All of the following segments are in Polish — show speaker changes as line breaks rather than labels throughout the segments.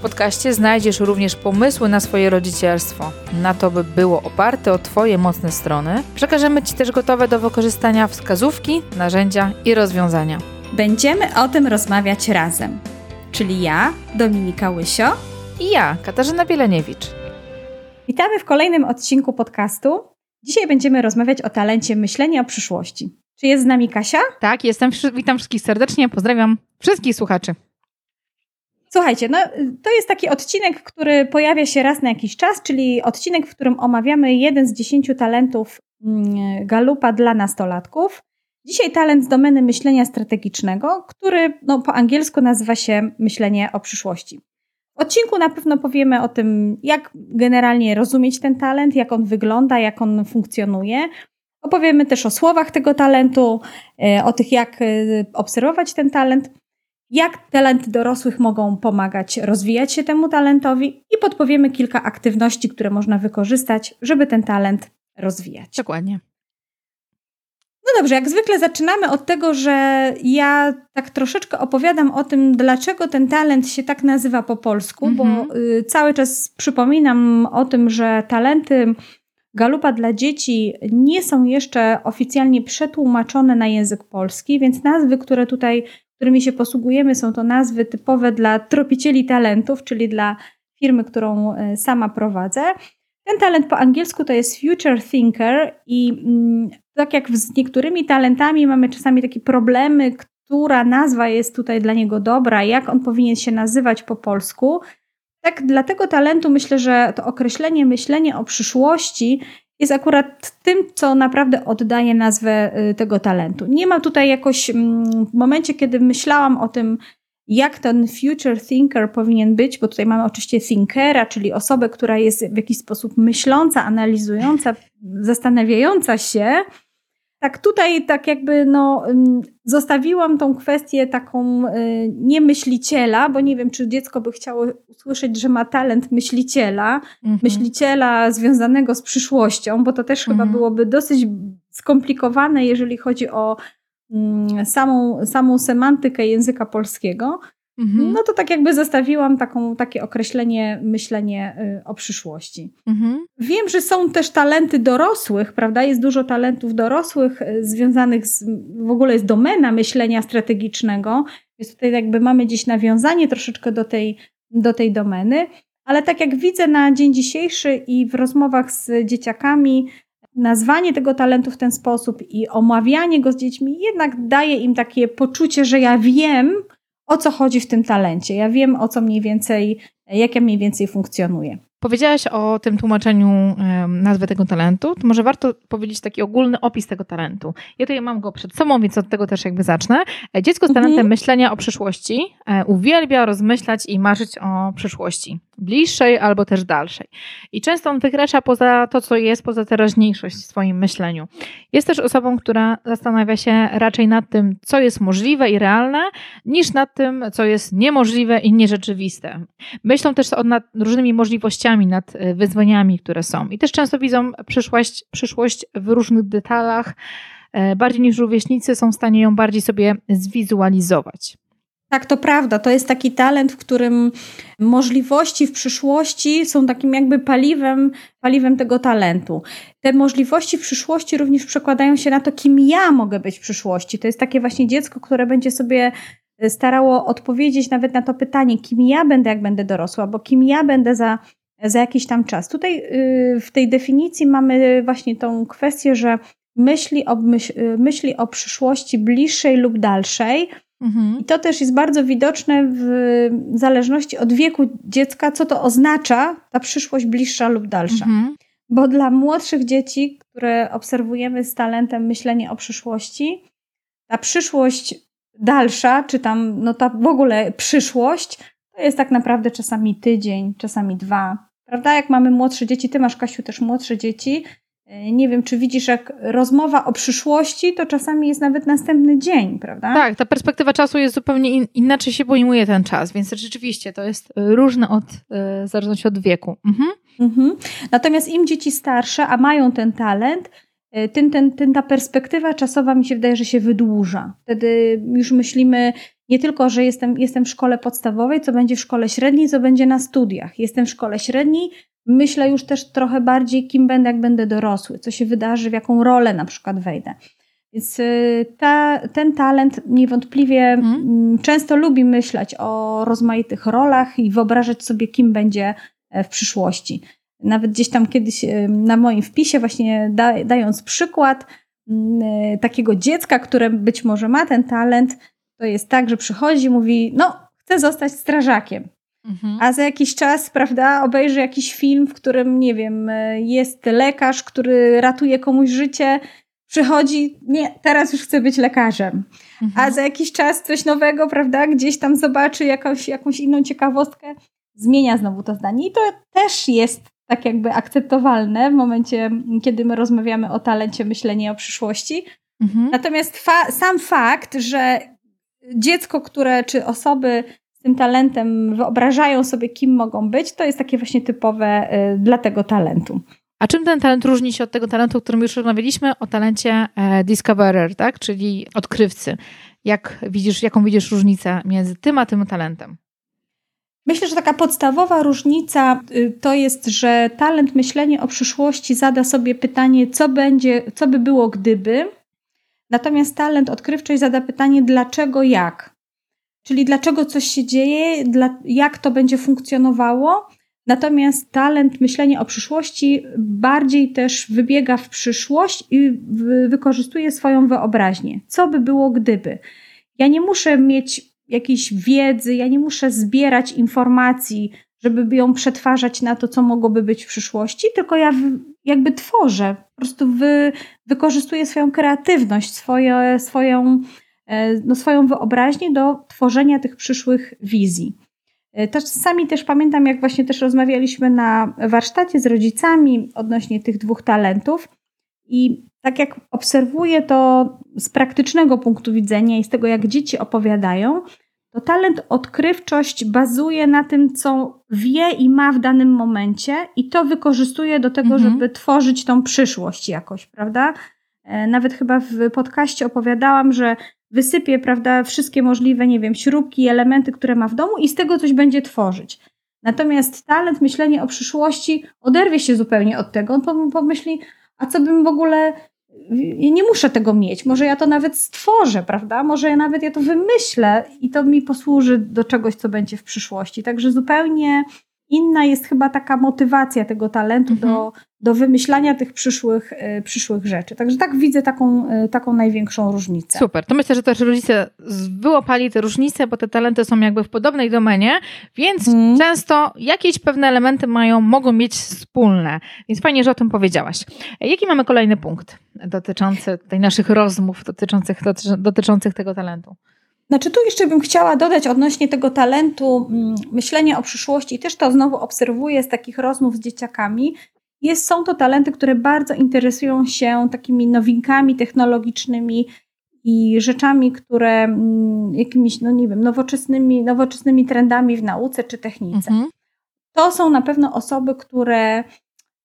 W podcaście znajdziesz również pomysły na swoje rodzicielstwo, na to, by było oparte o Twoje mocne strony. Przekażemy Ci też gotowe do wykorzystania wskazówki, narzędzia i rozwiązania.
Będziemy o tym rozmawiać razem, czyli ja, Dominika Łysio
i ja, Katarzyna Bieleniewicz.
Witamy w kolejnym odcinku podcastu. Dzisiaj będziemy rozmawiać o talencie myślenia o przyszłości. Czy jest z nami Kasia?
Tak, jestem. Witam wszystkich serdecznie. Pozdrawiam wszystkich słuchaczy.
Słuchajcie, no, to jest taki odcinek, który pojawia się raz na jakiś czas, czyli odcinek, w którym omawiamy jeden z dziesięciu talentów mm, Galupa dla nastolatków. Dzisiaj talent z domeny myślenia strategicznego, który no, po angielsku nazywa się myślenie o przyszłości. W odcinku na pewno powiemy o tym, jak generalnie rozumieć ten talent, jak on wygląda, jak on funkcjonuje. Opowiemy też o słowach tego talentu, e, o tych, jak e, obserwować ten talent jak talenty dorosłych mogą pomagać rozwijać się temu talentowi i podpowiemy kilka aktywności, które można wykorzystać, żeby ten talent rozwijać.
Dokładnie.
No dobrze, jak zwykle zaczynamy od tego, że ja tak troszeczkę opowiadam o tym, dlaczego ten talent się tak nazywa po polsku, mm -hmm. bo mhm. y, cały czas przypominam o tym, że talenty Galupa dla dzieci nie są jeszcze oficjalnie przetłumaczone na język polski, więc nazwy, które tutaj którymi się posługujemy, są to nazwy typowe dla tropicieli talentów, czyli dla firmy, którą e, sama prowadzę. Ten talent po angielsku to jest future thinker i mm, tak jak z niektórymi talentami mamy czasami takie problemy, która nazwa jest tutaj dla niego dobra, jak on powinien się nazywać po polsku. Tak, dla tego talentu myślę, że to określenie myślenie o przyszłości jest akurat tym, co naprawdę oddaje nazwę y, tego talentu. Nie ma tutaj jakoś, mm, w momencie, kiedy myślałam o tym, jak ten future thinker powinien być, bo tutaj mamy oczywiście thinkera, czyli osobę, która jest w jakiś sposób myśląca, analizująca, zastanawiająca się, tak tutaj tak jakby no, zostawiłam tą kwestię taką y, niemyśliciela, bo nie wiem, czy dziecko by chciało usłyszeć, że ma talent myśliciela, mhm. myśliciela związanego z przyszłością, bo to też mhm. chyba byłoby dosyć skomplikowane, jeżeli chodzi o samą, samą semantykę języka polskiego. Mhm. No to tak jakby zostawiłam taką, takie określenie, myślenie y, o przyszłości. Mhm. Wiem, że są też talenty dorosłych, prawda? Jest dużo talentów dorosłych y, związanych z, w ogóle jest domena myślenia strategicznego, więc tutaj jakby mamy gdzieś nawiązanie troszeczkę do tej, do tej domeny, ale tak jak widzę na dzień dzisiejszy i w rozmowach z dzieciakami, nazwanie tego talentu w ten sposób i omawianie go z dziećmi jednak daje im takie poczucie, że ja wiem, o co chodzi w tym talencie. Ja wiem, o co mniej więcej, jak ja mniej więcej funkcjonuję.
Powiedziałaś o tym tłumaczeniu nazwy tego talentu, to może warto powiedzieć taki ogólny opis tego talentu. Ja tutaj mam go przed sobą, więc od tego też jakby zacznę. E, dziecko z talentem mhm. myślenia o przyszłości e, uwielbia rozmyślać i marzyć o przyszłości bliższej albo też dalszej. I często on wykracza poza to, co jest, poza teraźniejszość w swoim myśleniu. Jest też osobą, która zastanawia się raczej nad tym, co jest możliwe i realne, niż nad tym, co jest niemożliwe i nierzeczywiste. Myślą też nad różnymi możliwościami, nad e, wyzwaniami, które są. I też często widzą przyszłość, przyszłość w różnych detalach, e, bardziej niż rówieśnicy są w stanie ją bardziej sobie zwizualizować.
Tak, to prawda. To jest taki talent, w którym możliwości w przyszłości są takim jakby paliwem, paliwem tego talentu. Te możliwości w przyszłości również przekładają się na to, kim ja mogę być w przyszłości. To jest takie właśnie dziecko, które będzie sobie e, starało odpowiedzieć nawet na to pytanie, kim ja będę, jak będę dorosła, bo kim ja będę za, za jakiś tam czas. Tutaj y, w tej definicji mamy właśnie tą kwestię, że myśli o, y, myśli o przyszłości bliższej lub dalszej. I to też jest bardzo widoczne w zależności od wieku dziecka, co to oznacza ta przyszłość bliższa lub dalsza. Mhm. Bo dla młodszych dzieci, które obserwujemy z talentem myślenia o przyszłości, ta przyszłość dalsza, czy tam no ta w ogóle przyszłość, to jest tak naprawdę czasami tydzień, czasami dwa, Prawda? Jak mamy młodsze dzieci, ty masz, Kasiu, też młodsze dzieci, nie wiem, czy widzisz, jak rozmowa o przyszłości, to czasami jest nawet następny dzień, prawda?
Tak, ta perspektywa czasu jest zupełnie in, inaczej się pojmuje ten czas, więc rzeczywiście to jest e, różne od, e, w zależności od wieku. Mhm.
Mhm. Natomiast im dzieci starsze, a mają ten talent, tym, ten, tym ta perspektywa czasowa mi się wydaje, że się wydłuża. Wtedy już myślimy nie tylko, że jestem, jestem w szkole podstawowej, co będzie w szkole średniej, co będzie na studiach. Jestem w szkole średniej, myślę już też trochę bardziej, kim będę, jak będę dorosły, co się wydarzy, w jaką rolę na przykład wejdę. Więc y, ta, ten talent niewątpliwie hmm. często lubi myśleć o rozmaitych rolach i wyobrażać sobie, kim będzie e, w przyszłości. Nawet gdzieś tam kiedyś y, na moim wpisie, właśnie da, dając przykład mm, y, takiego dziecka, które być może ma ten talent, to jest tak, że przychodzi i mówi: No, chcę zostać strażakiem. Mhm. A za jakiś czas, prawda, obejrzy jakiś film, w którym, nie wiem, jest lekarz, który ratuje komuś życie, przychodzi, nie, teraz już chcę być lekarzem. Mhm. A za jakiś czas coś nowego, prawda, gdzieś tam zobaczy jakąś, jakąś inną ciekawostkę, zmienia znowu to zdanie. I to też jest tak jakby akceptowalne w momencie, kiedy my rozmawiamy o talencie myślenia o przyszłości. Mhm. Natomiast fa sam fakt, że dziecko, które, czy osoby tym talentem wyobrażają sobie, kim mogą być, to jest takie właśnie typowe y, dla tego talentu.
A czym ten talent różni się od tego talentu, o którym już rozmawialiśmy, o talencie e, discoverer, tak? czyli odkrywcy? Jak widzisz, jaką widzisz różnicę między tym a tym talentem?
Myślę, że taka podstawowa różnica y, to jest, że talent myślenia o przyszłości zada sobie pytanie, co będzie, co by było gdyby, natomiast talent odkrywczość zada pytanie, dlaczego, jak. Czyli dlaczego coś się dzieje, dla, jak to będzie funkcjonowało. Natomiast talent myślenia o przyszłości bardziej też wybiega w przyszłość i wykorzystuje swoją wyobraźnię. Co by było gdyby? Ja nie muszę mieć jakiejś wiedzy, ja nie muszę zbierać informacji, żeby ją przetwarzać na to, co mogłoby być w przyszłości, tylko ja jakby tworzę, po prostu wy, wykorzystuję swoją kreatywność, swoje, swoją E, no, swoją wyobraźnię do tworzenia tych przyszłych wizji. E, czasami też pamiętam, jak właśnie też rozmawialiśmy na warsztacie z rodzicami odnośnie tych dwóch talentów i tak jak obserwuję to z praktycznego punktu widzenia i z tego, jak dzieci opowiadają, to talent odkrywczość bazuje na tym, co wie i ma w danym momencie, i to wykorzystuje do tego, mhm. żeby tworzyć tą przyszłość jakoś, prawda? E, nawet chyba w podcaście opowiadałam, że wysypie, prawda, wszystkie możliwe, nie wiem, śrubki, elementy, które ma w domu i z tego coś będzie tworzyć. Natomiast talent myślenia o przyszłości oderwie się zupełnie od tego. On pomyśli, a co bym w ogóle. Nie muszę tego mieć. Może ja to nawet stworzę, prawda? Może ja nawet ja to wymyślę i to mi posłuży do czegoś, co będzie w przyszłości. Także zupełnie inna jest chyba taka motywacja tego talentu mhm. do, do wymyślania tych przyszłych, y, przyszłych rzeczy. Także tak widzę taką, y, taką największą różnicę.
Super. To myślę, że też rodzice wyłapali te różnice, bo te talenty są jakby w podobnej domenie, więc mhm. często jakieś pewne elementy mają, mogą mieć wspólne. Więc fajnie, że o tym powiedziałaś. Jaki mamy kolejny punkt dotyczący tej naszych rozmów, dotyczących, dotyczących tego talentu?
Znaczy, tu jeszcze bym chciała dodać odnośnie tego talentu mm, myślenia o przyszłości, i też to znowu obserwuję z takich rozmów z dzieciakami. Jest, są to talenty, które bardzo interesują się takimi nowinkami technologicznymi i rzeczami, które mm, jakimiś, no nie wiem, nowoczesnymi, nowoczesnymi trendami w nauce czy technice. Mhm. To są na pewno osoby, które,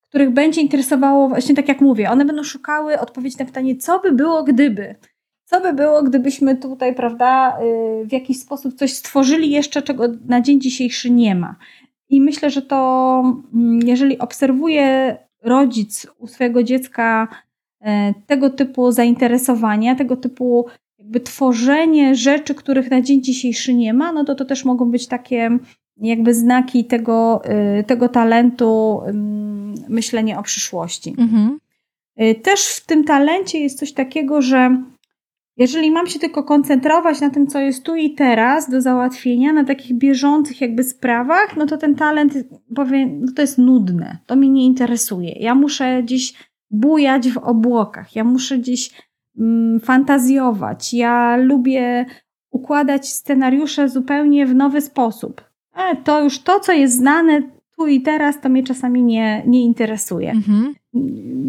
których będzie interesowało, właśnie tak jak mówię, one będą szukały odpowiedzi na pytanie, co by było gdyby. Co by było, gdybyśmy tutaj, prawda, y, w jakiś sposób coś stworzyli jeszcze, czego na dzień dzisiejszy nie ma? I myślę, że to, mm, jeżeli obserwuje rodzic u swojego dziecka e, tego typu zainteresowania, tego typu jakby tworzenie rzeczy, których na dzień dzisiejszy nie ma, no to to też mogą być takie jakby znaki tego, y, tego talentu mm, myślenia o przyszłości. Mhm. Y, też w tym talencie jest coś takiego, że jeżeli mam się tylko koncentrować na tym, co jest tu i teraz do załatwienia, na takich bieżących jakby sprawach, no to ten talent, powiem, no to jest nudne, to mnie nie interesuje. Ja muszę gdzieś bujać w obłokach, ja muszę gdzieś mm, fantazjować, ja lubię układać scenariusze zupełnie w nowy sposób. E, to już to, co jest znane, tu i teraz to mnie czasami nie, nie interesuje. Mhm.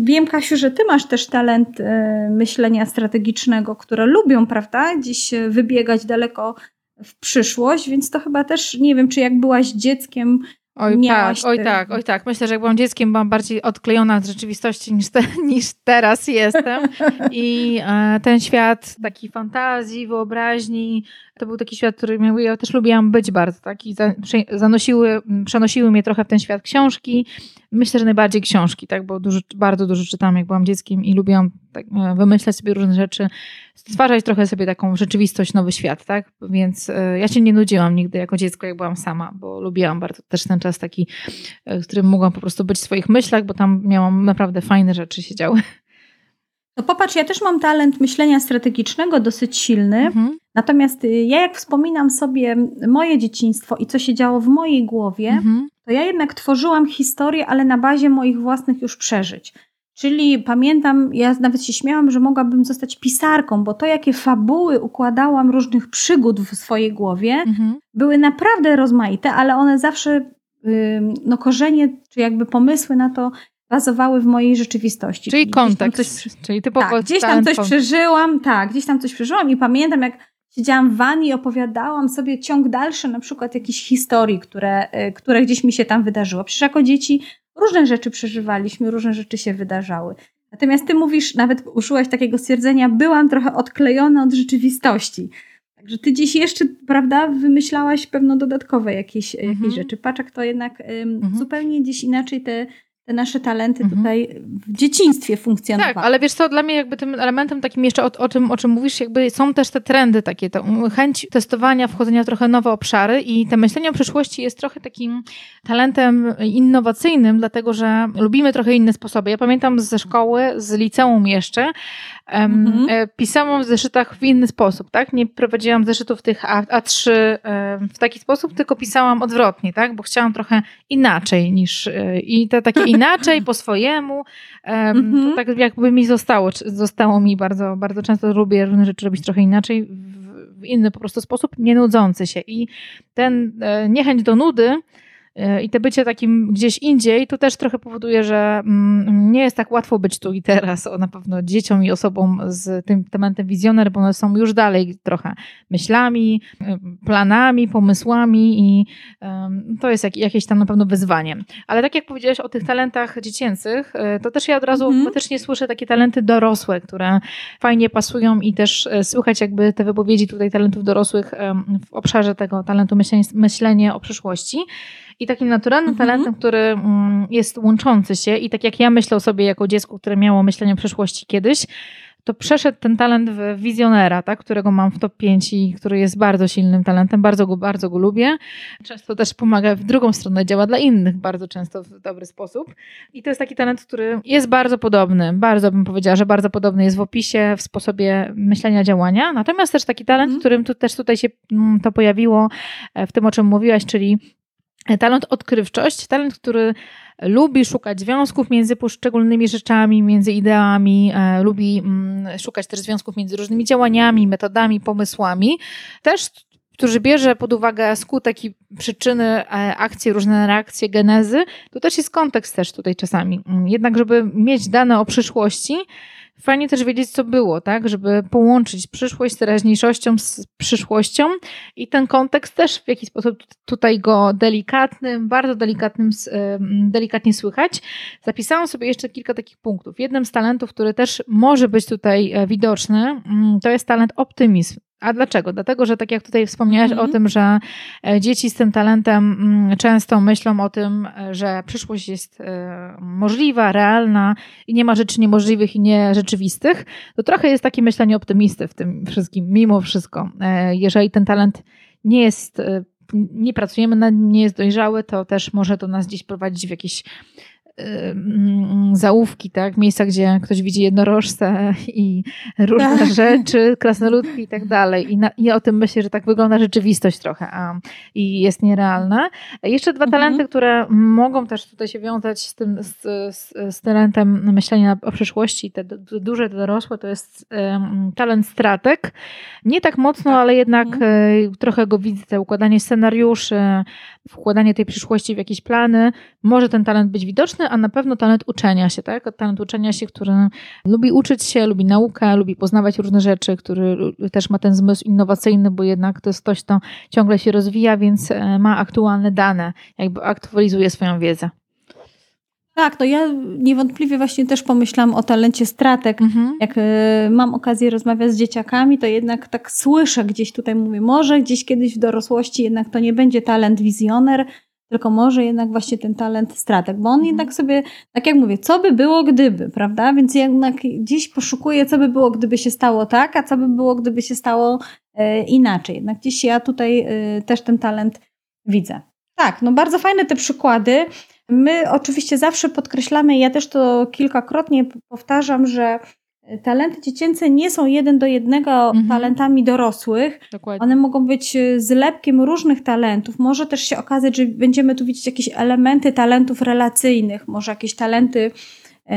Wiem, Kasiu, że ty masz też talent e, myślenia strategicznego, które lubią, prawda, gdzieś wybiegać daleko w przyszłość, więc to chyba też, nie wiem, czy jak byłaś dzieckiem,
Oj tak, oj tak, oj tak. Myślę, że jak byłam dzieckiem, byłam bardziej odklejona od rzeczywistości niż, te, niż teraz jestem. I e, ten świat takiej fantazji, wyobraźni, to był taki świat, który ja też lubiłam być bardzo, tak? I zanosiły, przenosiły mnie trochę w ten świat książki. Myślę, że najbardziej książki, tak? Bo dużo, bardzo dużo czytałam, jak byłam dzieckiem i lubiłam tak, e, wymyślać sobie różne rzeczy, stwarzać trochę sobie taką rzeczywistość, nowy świat, tak? Więc e, ja się nie nudziłam nigdy jako dziecko, jak byłam sama, bo lubiłam bardzo też ten czas taki, e, w którym mogłam po prostu być w swoich myślach, bo tam miałam naprawdę fajne rzeczy się działy.
No popatrz, ja też mam talent myślenia strategicznego dosyć silny. Mhm. Natomiast y, ja jak wspominam sobie moje dzieciństwo i co się działo w mojej głowie, mhm. to ja jednak tworzyłam historię, ale na bazie moich własnych już przeżyć. Czyli pamiętam, ja nawet się śmiałam, że mogłabym zostać pisarką, bo to, jakie fabuły układałam różnych przygód w swojej głowie, mhm. były naprawdę rozmaite, ale one zawsze, no korzenie, czy jakby pomysły na to bazowały w mojej rzeczywistości.
Czyli, czyli kontekst, coś, czyli typowo
tak, gdzieś tam coś przeżyłam, tak, gdzieś tam coś przeżyłam i pamiętam, jak siedziałam w wani i opowiadałam sobie ciąg dalszy na przykład jakichś historii, które, y, które gdzieś mi się tam wydarzyło. Przecież jako dzieci różne rzeczy przeżywaliśmy, różne rzeczy się wydarzały. Natomiast ty mówisz, nawet użyłaś takiego stwierdzenia, byłam trochę odklejona od rzeczywistości. Także ty gdzieś jeszcze, prawda, wymyślałaś pewno dodatkowe jakieś, jakieś mhm. rzeczy. Paczek to jednak mhm. zupełnie gdzieś inaczej te te nasze talenty mhm. tutaj w dzieciństwie funkcjonowały.
Tak, ale wiesz co, dla mnie jakby tym elementem takim jeszcze o, o, tym, o czym mówisz, jakby są też te trendy takie, to chęć testowania, wchodzenia w trochę nowe obszary i te myślenie o przyszłości jest trochę takim talentem innowacyjnym, dlatego że lubimy trochę inne sposoby. Ja pamiętam ze szkoły, z liceum jeszcze, mhm. E, pisałam w zeszytach w inny sposób, tak? Nie prowadziłam zeszytów tych A, A3 w taki sposób, tylko pisałam odwrotnie, tak? Bo chciałam trochę inaczej niż e, i to takie inaczej, po swojemu. Mhm. To tak jakby mi zostało, zostało mi bardzo, bardzo często lubię różne rzeczy robić trochę inaczej, w inny po prostu sposób, nie nudzący się. I ten e, niechęć do nudy I te bycie takim gdzieś indziej, to też trochę powoduje, że mm, nie jest tak łatwo być tu i teraz, o, na pewno dzieciom i osobom z tym tematem wizjoner, bo one są już dalej trochę myślami, e, planami, pomysłami i to jest jak, jakieś tam na pewno wyzwanie. Ale tak jak powiedziałeś o tych talentach dziecięcych, e, to też ja od razu mhm. faktycznie słyszę takie talenty dorosłe, które fajnie pasują i też słychać jakby te wypowiedzi tutaj talentów dorosłych w obszarze tego talentu myślenia, myślenie o przyszłości. I takim naturalnym mhm. talentem, który mm, jest łączący się i tak jak ja myślę o sobie jako dziecko, które miało myślenie o przeszłości kiedyś, to przeszedł ten talent w wizjonera, tak, którego mam w top 5 i który jest bardzo silnym talentem, bardzo go, bardzo go lubię. Często też pomaga w drugą stronę, działa dla innych bardzo często w dobry sposób. I to jest taki talent, który jest bardzo podobny, bardzo bym powiedziała, że bardzo podobny jest w opisie, w sposobie myślenia, działania. Natomiast też taki talent, mm. którym tu, też tutaj się mm, to pojawiło e, w tym, o czym mówiłaś, czyli talent odkrywczość, talent, który lubi szukać związków między poszczególnymi rzeczami, między ideami, e, lubi mm, szukać też związków między różnymi działaniami, metodami, pomysłami. Też którzy bierze pod uwagę skutek i przyczyny e, akcji, różne reakcje, genezy, to też jest kontekst też tutaj czasami. Mm, jednak, żeby mieć dane o przyszłości, Fajnie też wiedzieć, co było, tak? Żeby połączyć przyszłość z teraźniejszością, z przyszłością i ten kontekst też w jakiś sposób tutaj go delikatnym, bardzo delikatnym, delikatnie słychać. Zapisałam sobie jeszcze kilka takich punktów. Jednym z talentów, który też może być tutaj e, widoczny, mm, to jest talent optymizm. A dlaczego? Dlatego, że tak jak tutaj wspomniałaś mm -hmm. o tym, że e, dzieci z tym talentem mm, często myślą o tym, e, że przyszłość jest e, możliwa, realna i nie ma rzeczy niemożliwych i nierzeczywistych, to trochę jest takie myślenie optymisty w tym wszystkim, mimo wszystko. Jeżeli ten talent nie jest, nie pracujemy nad nim, nie jest dojrzały, to też może to nas gdzieś prowadzić w jakieś załówki, tak? Miejsca, gdzie ktoś widzi jednorożce i różne tak. rzeczy, krasnoludki i tak dalej. I, na, I o tym myślę, że tak wygląda rzeczywistość trochę a, i jest nierealna. Jeszcze dwa mhm. talenty, które mogą też tutaj się wiązać z tym, z, z, z talentem myślenia o przyszłości, te duże, te dorosłe, to jest um, talent stratek. Nie tak mocno, tak. ale jednak mhm. trochę go widzę, układanie scenariuszy, wkładanie tej przyszłości w jakieś plany. Może ten talent być widoczny, a na pewno talent uczenia się, tak? Talent uczenia się, który lubi uczyć się, lubi naukę, lubi poznawać różne rzeczy, który też ma ten zmysł innowacyjny, bo jednak to jest ktoś, kto ciągle się rozwija, więc e, ma aktualne dane, jakby aktualizuje swoją wiedzę.
Tak, no ja niewątpliwie właśnie też pomyślałam o talencie stratek. Mhm. Jak y, mam okazję rozmawiać z dzieciakami, to jednak tak słyszę gdzieś tutaj, mówię, może gdzieś kiedyś w dorosłości jednak to nie będzie talent wizjoner, tylko może jednak właśnie ten talent stratek, bo on mhm. jednak sobie, tak jak mówię, co by było gdyby, prawda? Więc jednak gdzieś poszukuję, co by było, gdyby się stało tak, a co by było, gdyby się stało y, inaczej. Jednak gdzieś ja tutaj y, też ten talent widzę. Tak, no bardzo fajne te przykłady. My oczywiście zawsze podkreślamy, ja też to kilkakrotnie powtarzam, że talenty dziecięce nie są jeden do jednego mhm. talentami dorosłych. Dokładnie. One mogą być zlepkiem różnych talentów. Może też się okazać, że będziemy tu widzieć jakieś elementy talentów relacyjnych, może jakieś talenty, e,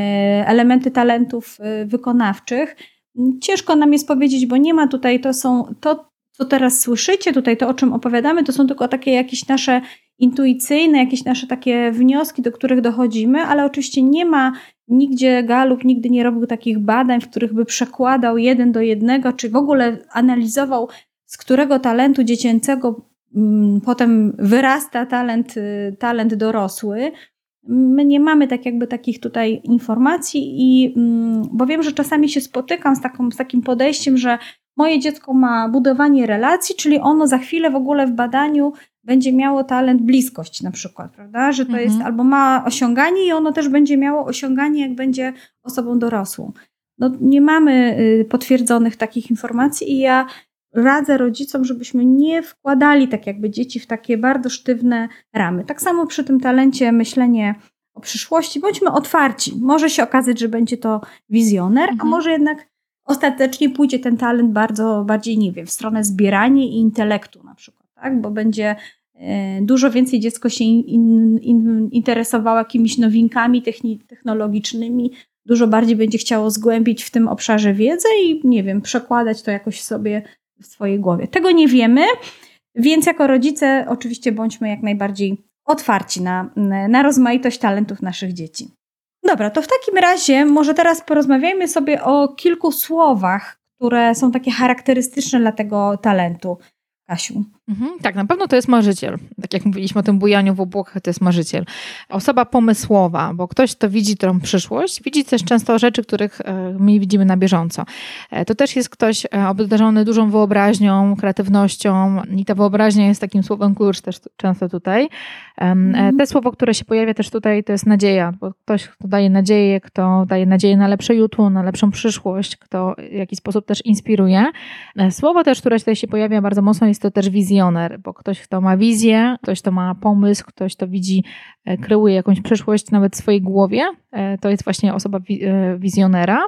elementy talentów e, wykonawczych. Ciężko nam jest powiedzieć, bo nie ma tutaj, to są, to co teraz słyszycie, tutaj to o czym opowiadamy, to są tylko takie jakieś nasze intuicyjne, jakieś nasze takie wnioski, do których dochodzimy, ale oczywiście nie ma nigdzie Galup nigdy nie robił takich badań, w których by przekładał jeden do jednego, czy w ogóle analizował, z którego talentu dziecięcego mm, potem wyrasta talent, y, talent dorosły. My nie mamy tak jakby takich tutaj informacji i mm, bo wiem, że czasami się spotykam z, taką, z takim podejściem, że moje dziecko ma budowanie relacji, czyli ono za chwilę w ogóle w badaniu będzie miało talent bliskość na przykład, prawda? Że to mhm. jest albo ma osiąganie i ono też będzie miało osiąganie, jak będzie osobą dorosłą. No, nie mamy y, potwierdzonych takich informacji i ja radzę rodzicom, żebyśmy nie wkładali tak jakby dzieci w takie bardzo sztywne ramy. Tak samo przy tym talencie myślenie o przyszłości, bądźmy otwarci. Może się okazać, że będzie to wizjoner, mhm. a może jednak ostatecznie pójdzie ten talent bardzo bardziej, nie wiem, w stronę zbierania i intelektu na przykład, tak? Bo będzie e, dużo więcej dziecko się in, in, interesowało jakimiś nowinkami technologicznymi, dużo bardziej będzie chciało zgłębić w tym obszarze wiedzę i nie wiem, przekładać to jakoś sobie w swojej głowie. Tego nie wiemy, więc jako rodzice oczywiście bądźmy jak najbardziej otwarci na, na rozmaitość talentów naszych dzieci. Dobra, to w takim razie może teraz porozmawiajmy sobie o kilku słowach, które są takie charakterystyczne dla tego talentu. Kasiu.
Mhm, tak, na pewno to jest marzyciel. Tak jak mówiliśmy o tym bujaniu w obłokach, to jest marzyciel. Osoba pomysłowa, bo ktoś, kto widzi tą przyszłość, widzi też często rzeczy, których e, my widzimy na bieżąco. E, to też jest ktoś e, obdarzony dużą wyobraźnią, kreatywnością i ta wyobraźnia jest takim słowem klucz też często tutaj. Mhm. Te słowo, które się pojawia też tutaj, to jest nadzieja, bo ktoś, kto daje nadzieję, kto daje nadzieję na lepsze jutro, na lepszą przyszłość, kto w jakiś sposób też inspiruje. Słowo też, które tutaj się pojawia bardzo mocno, jest to też wizja wizjoner, bo ktoś, kto ma wizję, ktoś, kto ma pomysł, ktoś, kto widzi, e, kreuje jakąś przyszłość nawet w swojej głowie, to jest właśnie osoba e, wizjonera.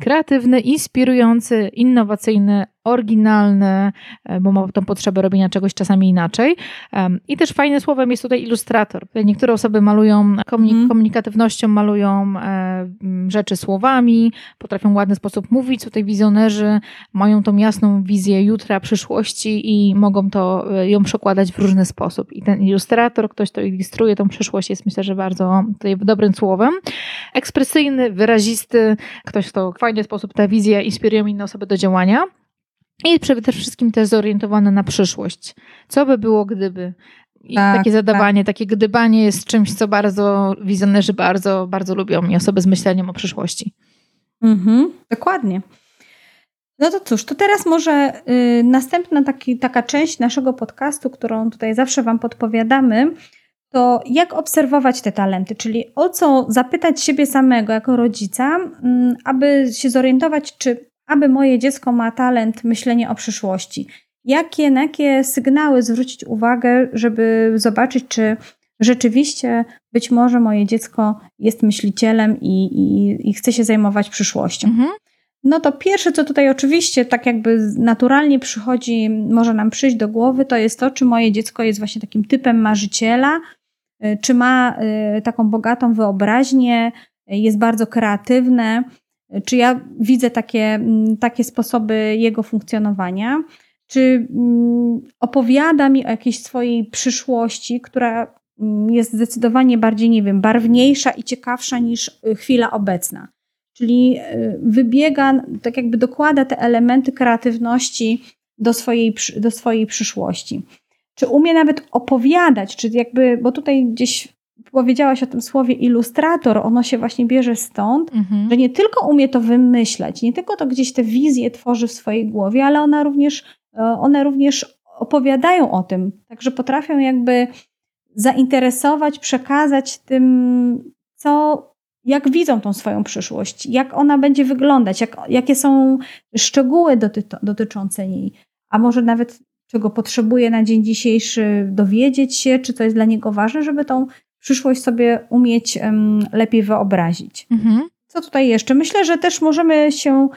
Kreatywny, inspirujący, innowacyjny, oryginalny, e, bo ma tą potrzebę robienia czegoś czasami inaczej. I też fajnym słowem jest tutaj ilustrator. Niektóre osoby malują komunik mhm. komunikatywnością, malują e, rzeczy słowami, potrafią w ładny sposób mówić. Tutaj wizjonerzy mają tą jasną wizję jutra, przyszłości i mogą to e, ją przekładać w różny sposób. I ten ilustrator, ktoś, kto ilustruje tą przyszłość, jest myślę, że bardzo tutaj dobrym słowem. Ekspresyjny, wyrazisty, ktoś, kto w fajny sposób ta wizja inspiruje inne osoby do działania. I przede wszystkim też zorientowane na przyszłość. Co by było, gdyby? I tak, takie zadawanie, tak. takie gdybanie jest czymś, co bardzo wizjonerzy bardzo, bardzo lubią i osoby z myśleniem o przyszłości.
Mhm, dokładnie. No to cóż, to teraz może y, następna taki, taka część naszego podcastu, którą tutaj zawsze Wam podpowiadamy, to jak obserwować te talenty, czyli o co zapytać siebie samego jako rodzica, y, aby się zorientować, czy aby moje dziecko ma talent myślenia o przyszłości. Jakie, na jakie sygnały zwrócić uwagę, żeby zobaczyć, czy rzeczywiście być może moje dziecko jest myślicielem i, i, i chce się zajmować przyszłością. Mhm. No to pierwsze, co tutaj oczywiście tak jakby naturalnie przychodzi, może nam przyjść do głowy, to jest to, czy moje dziecko jest właśnie takim typem marzyciela, czy ma y, taką bogatą wyobraźnię, jest bardzo kreatywne, czy ja widzę takie, mm, takie sposoby jego funkcjonowania, czy mm, opowiada mi o jakiejś swojej przyszłości, która mm, jest zdecydowanie bardziej, nie wiem, barwniejsza i ciekawsza niż y, chwila obecna. Czyli y, wybiega, tak jakby dokłada te elementy kreatywności do swojej, do swojej przyszłości. Czy umie nawet opowiadać, czy jakby, bo tutaj gdzieś powiedziałaś o tym słowie ilustrator, ono się właśnie bierze stąd, mhm. że nie tylko umie to wymyślać, nie tylko to gdzieś te wizje tworzy w swojej głowie, ale ona również, e, one również opowiadają o tym, także potrafią jakby zainteresować, przekazać tym, co, jak widzą tą swoją przyszłość, jak ona będzie wyglądać, jak, jakie są szczegóły doty, dotyczące niej, a może nawet czego potrzebuje na dzień dzisiejszy dowiedzieć się, czy to jest dla niego ważne, żeby tą przyszłość sobie umieć um, lepiej wyobrazić. Mhm. Co tutaj jeszcze? Myślę, że też możemy się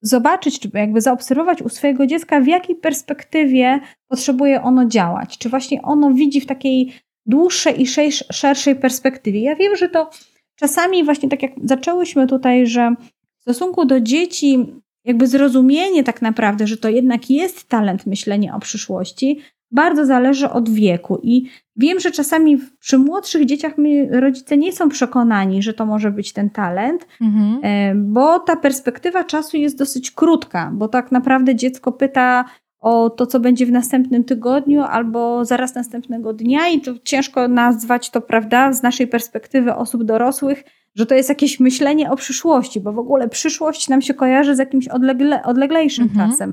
zobaczyć, czy jakby zaobserwować u swojego dziecka, w jakiej perspektywie potrzebuje ono działać. Czy właśnie ono widzi w takiej dłuższej i szerszej perspektywie. Ja wiem, że to czasami właśnie tak jak zaczęłyśmy tutaj, że w stosunku do dzieci jakby zrozumienie tak naprawdę, że to jednak jest talent myślenia o przyszłości, bardzo zależy od wieku. I wiem, że czasami przy młodszych dzieciach my, rodzice nie są przekonani, że to może być ten talent, mhm. E, bo ta perspektywa czasu jest dosyć krótka, bo tak naprawdę dziecko pyta o to, co będzie w następnym tygodniu albo zaraz następnego dnia, i to ciężko nazwać to, prawda, z naszej perspektywy osób dorosłych, że to jest jakieś myślenie o przyszłości, bo w ogóle przyszłość nam się kojarzy z jakimś odlegle, odleglejszym mhm. czasem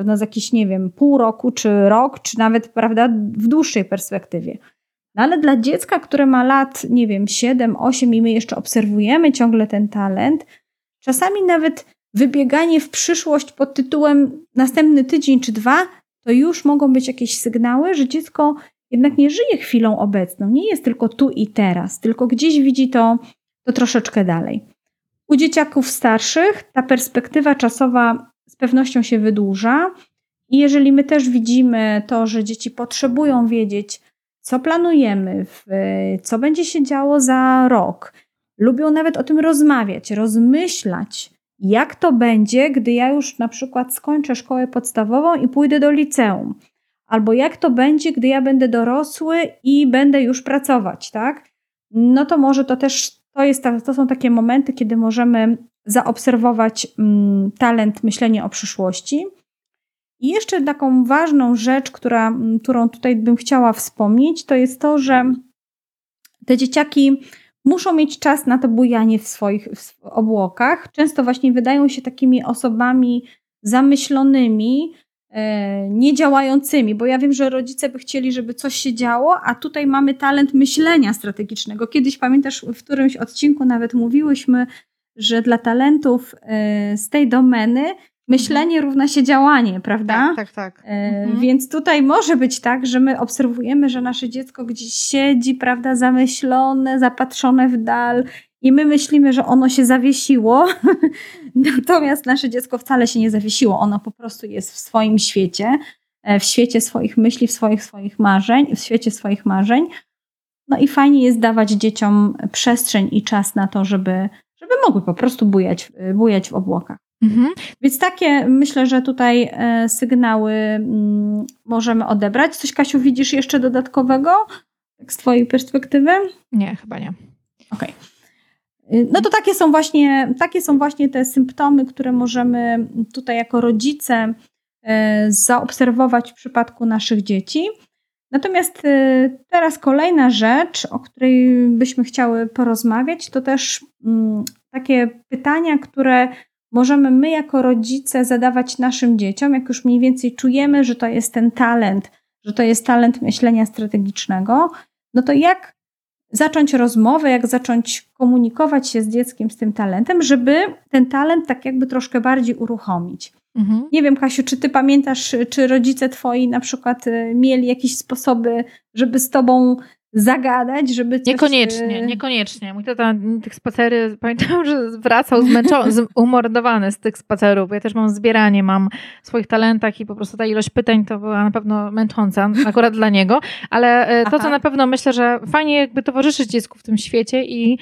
pewno z jakiś, nie wiem, pół roku, czy rok, czy nawet, prawda, w dłuższej perspektywie. No ale dla dziecka, które ma lat, nie wiem, 7, 8 i my jeszcze obserwujemy ciągle ten talent, czasami nawet wybieganie w przyszłość pod tytułem następny tydzień czy dwa, to już mogą być jakieś sygnały, że dziecko jednak nie żyje chwilą obecną, nie jest tylko tu i teraz, tylko gdzieś widzi to, to troszeczkę dalej. U dzieciaków starszych ta perspektywa czasowa z pewnością się wydłuża. I jeżeli my też widzimy to, że dzieci potrzebują wiedzieć, co planujemy, co będzie się działo za rok, lubią nawet o tym rozmawiać, rozmyślać, jak to będzie, gdy ja już na przykład skończę szkołę podstawową i pójdę do liceum, albo jak to będzie, gdy ja będę dorosły i będę już pracować, tak? No to może to też to, jest, to są takie momenty, kiedy możemy zaobserwować mm, talent myślenia o przyszłości. I jeszcze taką ważną rzecz, która, mm, którą tutaj bym chciała wspomnieć, to jest to, że te dzieciaki muszą mieć czas na to bujanie w swoich w obłokach. Często właśnie wydają się takimi osobami zamyślonymi, niedziałającymi, bo ja wiem, że rodzice by chcieli, żeby coś się działo, a tutaj mamy talent myślenia strategicznego. Kiedyś pamiętasz, w którymś odcinku nawet mówiłyśmy, że dla talentów e, z tej domeny myślenie mhm. równa się działanie, prawda?
Tak, tak, tak.
E, mhm. Więc tutaj może być tak, że my obserwujemy, że nasze dziecko gdzieś siedzi, prawda, zamyślone, zapatrzone w dal i my myślimy, że ono się zawiesiło, natomiast nasze dziecko wcale się nie zawiesiło, ono po prostu jest w swoim świecie, e, w świecie swoich myśli, w swoich, swoich marzeń, w świecie swoich marzeń. No i fajnie jest dawać dzieciom przestrzeń i czas na to, żeby żeby mogły po prostu bujać, bujać w obłokach. Mhm. Więc takie myślę, że tutaj e, sygnały mm, możemy odebrać. Coś, Kasiu, widzisz jeszcze dodatkowego z Twojej perspektywy?
Nie, chyba nie.
Okej. Okay. No to takie są, właśnie, takie są właśnie te symptomy, które możemy tutaj jako rodzice e, zaobserwować w przypadku naszych dzieci. Natomiast y, teraz kolejna rzecz, o której byśmy chciały porozmawiać, to też mm, takie pytania, które możemy my jako rodzice zadawać naszym dzieciom, jak już mniej więcej czujemy, że to jest ten talent, że to jest talent myślenia strategicznego, no to jak zacząć rozmowę, jak zacząć komunikować się z dzieckiem z tym talentem, żeby ten talent tak jakby troszkę bardziej uruchomić. Mhm. Nie wiem, Kasiu, czy ty pamiętasz, czy rodzice twoi na przykład y, mieli jakieś sposoby, żeby z tobą zagadać, żeby coś...
Niekoniecznie, niekoniecznie. Mój tata tych spacery, pamiętam, że wracał zmęczony, umordowany z tych spacerów. Ja też mam zbieranie, mam w swoich talentach i po prostu ta ilość pytań to była na pewno męcząca, akurat dla niego, ale to, Aha. co na pewno myślę, że fajnie jakby towarzyszyć dziecku w tym świecie i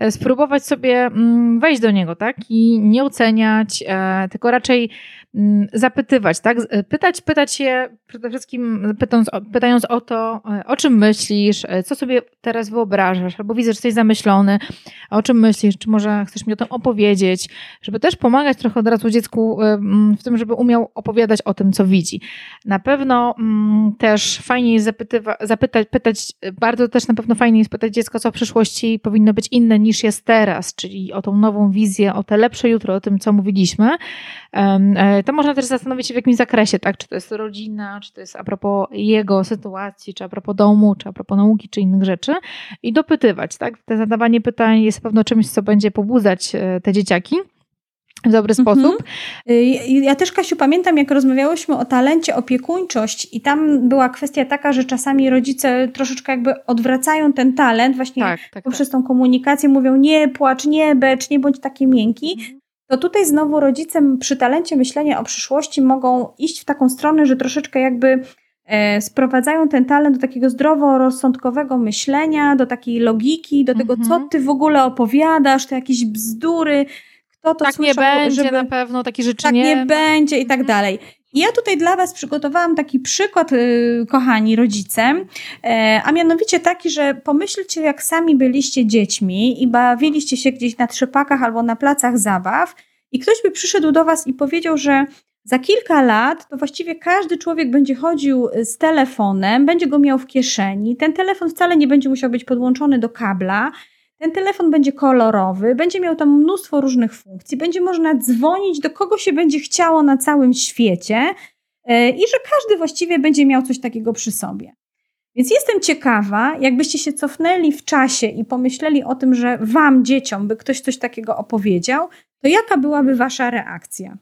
E, spróbować sobie mm, wejść do niego, tak? I nie oceniać, e, tylko raczej mm, zapytywać, tak? E, pytać, pytać się przede wszystkim pytając, pytając o to, o czym myślisz, co sobie teraz wyobrażasz, albo widzę, że jesteś zamyślony, o czym myślisz, czy może chcesz mi o tym opowiedzieć, żeby też pomagać trochę od razu dziecku w tym, żeby umiał opowiadać o tym, co widzi. Na pewno też fajnie jest zapytywa, zapytać, pytać, bardzo też na pewno fajnie jest pytać dziecko, co w przyszłości powinno być inne niż jest teraz, czyli o tą nową wizję, o te lepsze jutro, o tym, co mówiliśmy, e, to można też zastanowić się w jakimś zakresie, tak? Czy to jest rodzina, czy to jest a propos jego sytuacji, czy a propos domu, czy a propos nauki, czy innych rzeczy i dopytywać, tak? Te zadawanie pytań jest pewno czymś, co będzie pobudzać e, te dzieciaki w dobry mhm. sposób.
Y, ja też, Kasiu, pamiętam, jak rozmawiałyśmy o talencie opiekuńczość i tam była kwestia taka, że czasami rodzice troszeczkę jakby odwracają ten talent właśnie tak, tak, poprzez tak. tą komunikację, mówią nie płacz, nie becz, nie bądź taki miękki. Mhm. To tutaj znowu rodzice przy talencie myślenia o przyszłości mogą iść w taką stronę, że troszeczkę jakby sprowadzają ten talent do takiego zdroworozsądkowego myślenia, do takiej logiki, do tego, co mhm. ty w ogóle opowiadasz, to jakieś bzdury,
kto to tak słyszał, nie będzie żeby, na pewno, takie rzeczy
tak
nie...
nie będzie i tak mhm. dalej. Ja tutaj dla Was przygotowałam taki przykład, yy, kochani rodzice, yy, a mianowicie taki, że pomyślcie, jak sami byliście dziećmi i bawiliście się gdzieś na trzepakach albo na placach zabaw i ktoś by przyszedł do Was i powiedział, że za kilka lat to właściwie każdy człowiek będzie chodził z telefonem, będzie go miał w kieszeni. Ten telefon wcale nie będzie musiał być podłączony do kabla, ten telefon będzie kolorowy, będzie miał tam mnóstwo różnych funkcji, będzie można dzwonić do kogo się będzie chciało na całym świecie e, i że każdy właściwie będzie miał coś takiego przy sobie. Więc jestem ciekawa, jakbyście się cofnęli w czasie i pomyśleli o tym, że wam, dzieciom, by ktoś coś takiego opowiedział, to jaka byłaby wasza reakcja?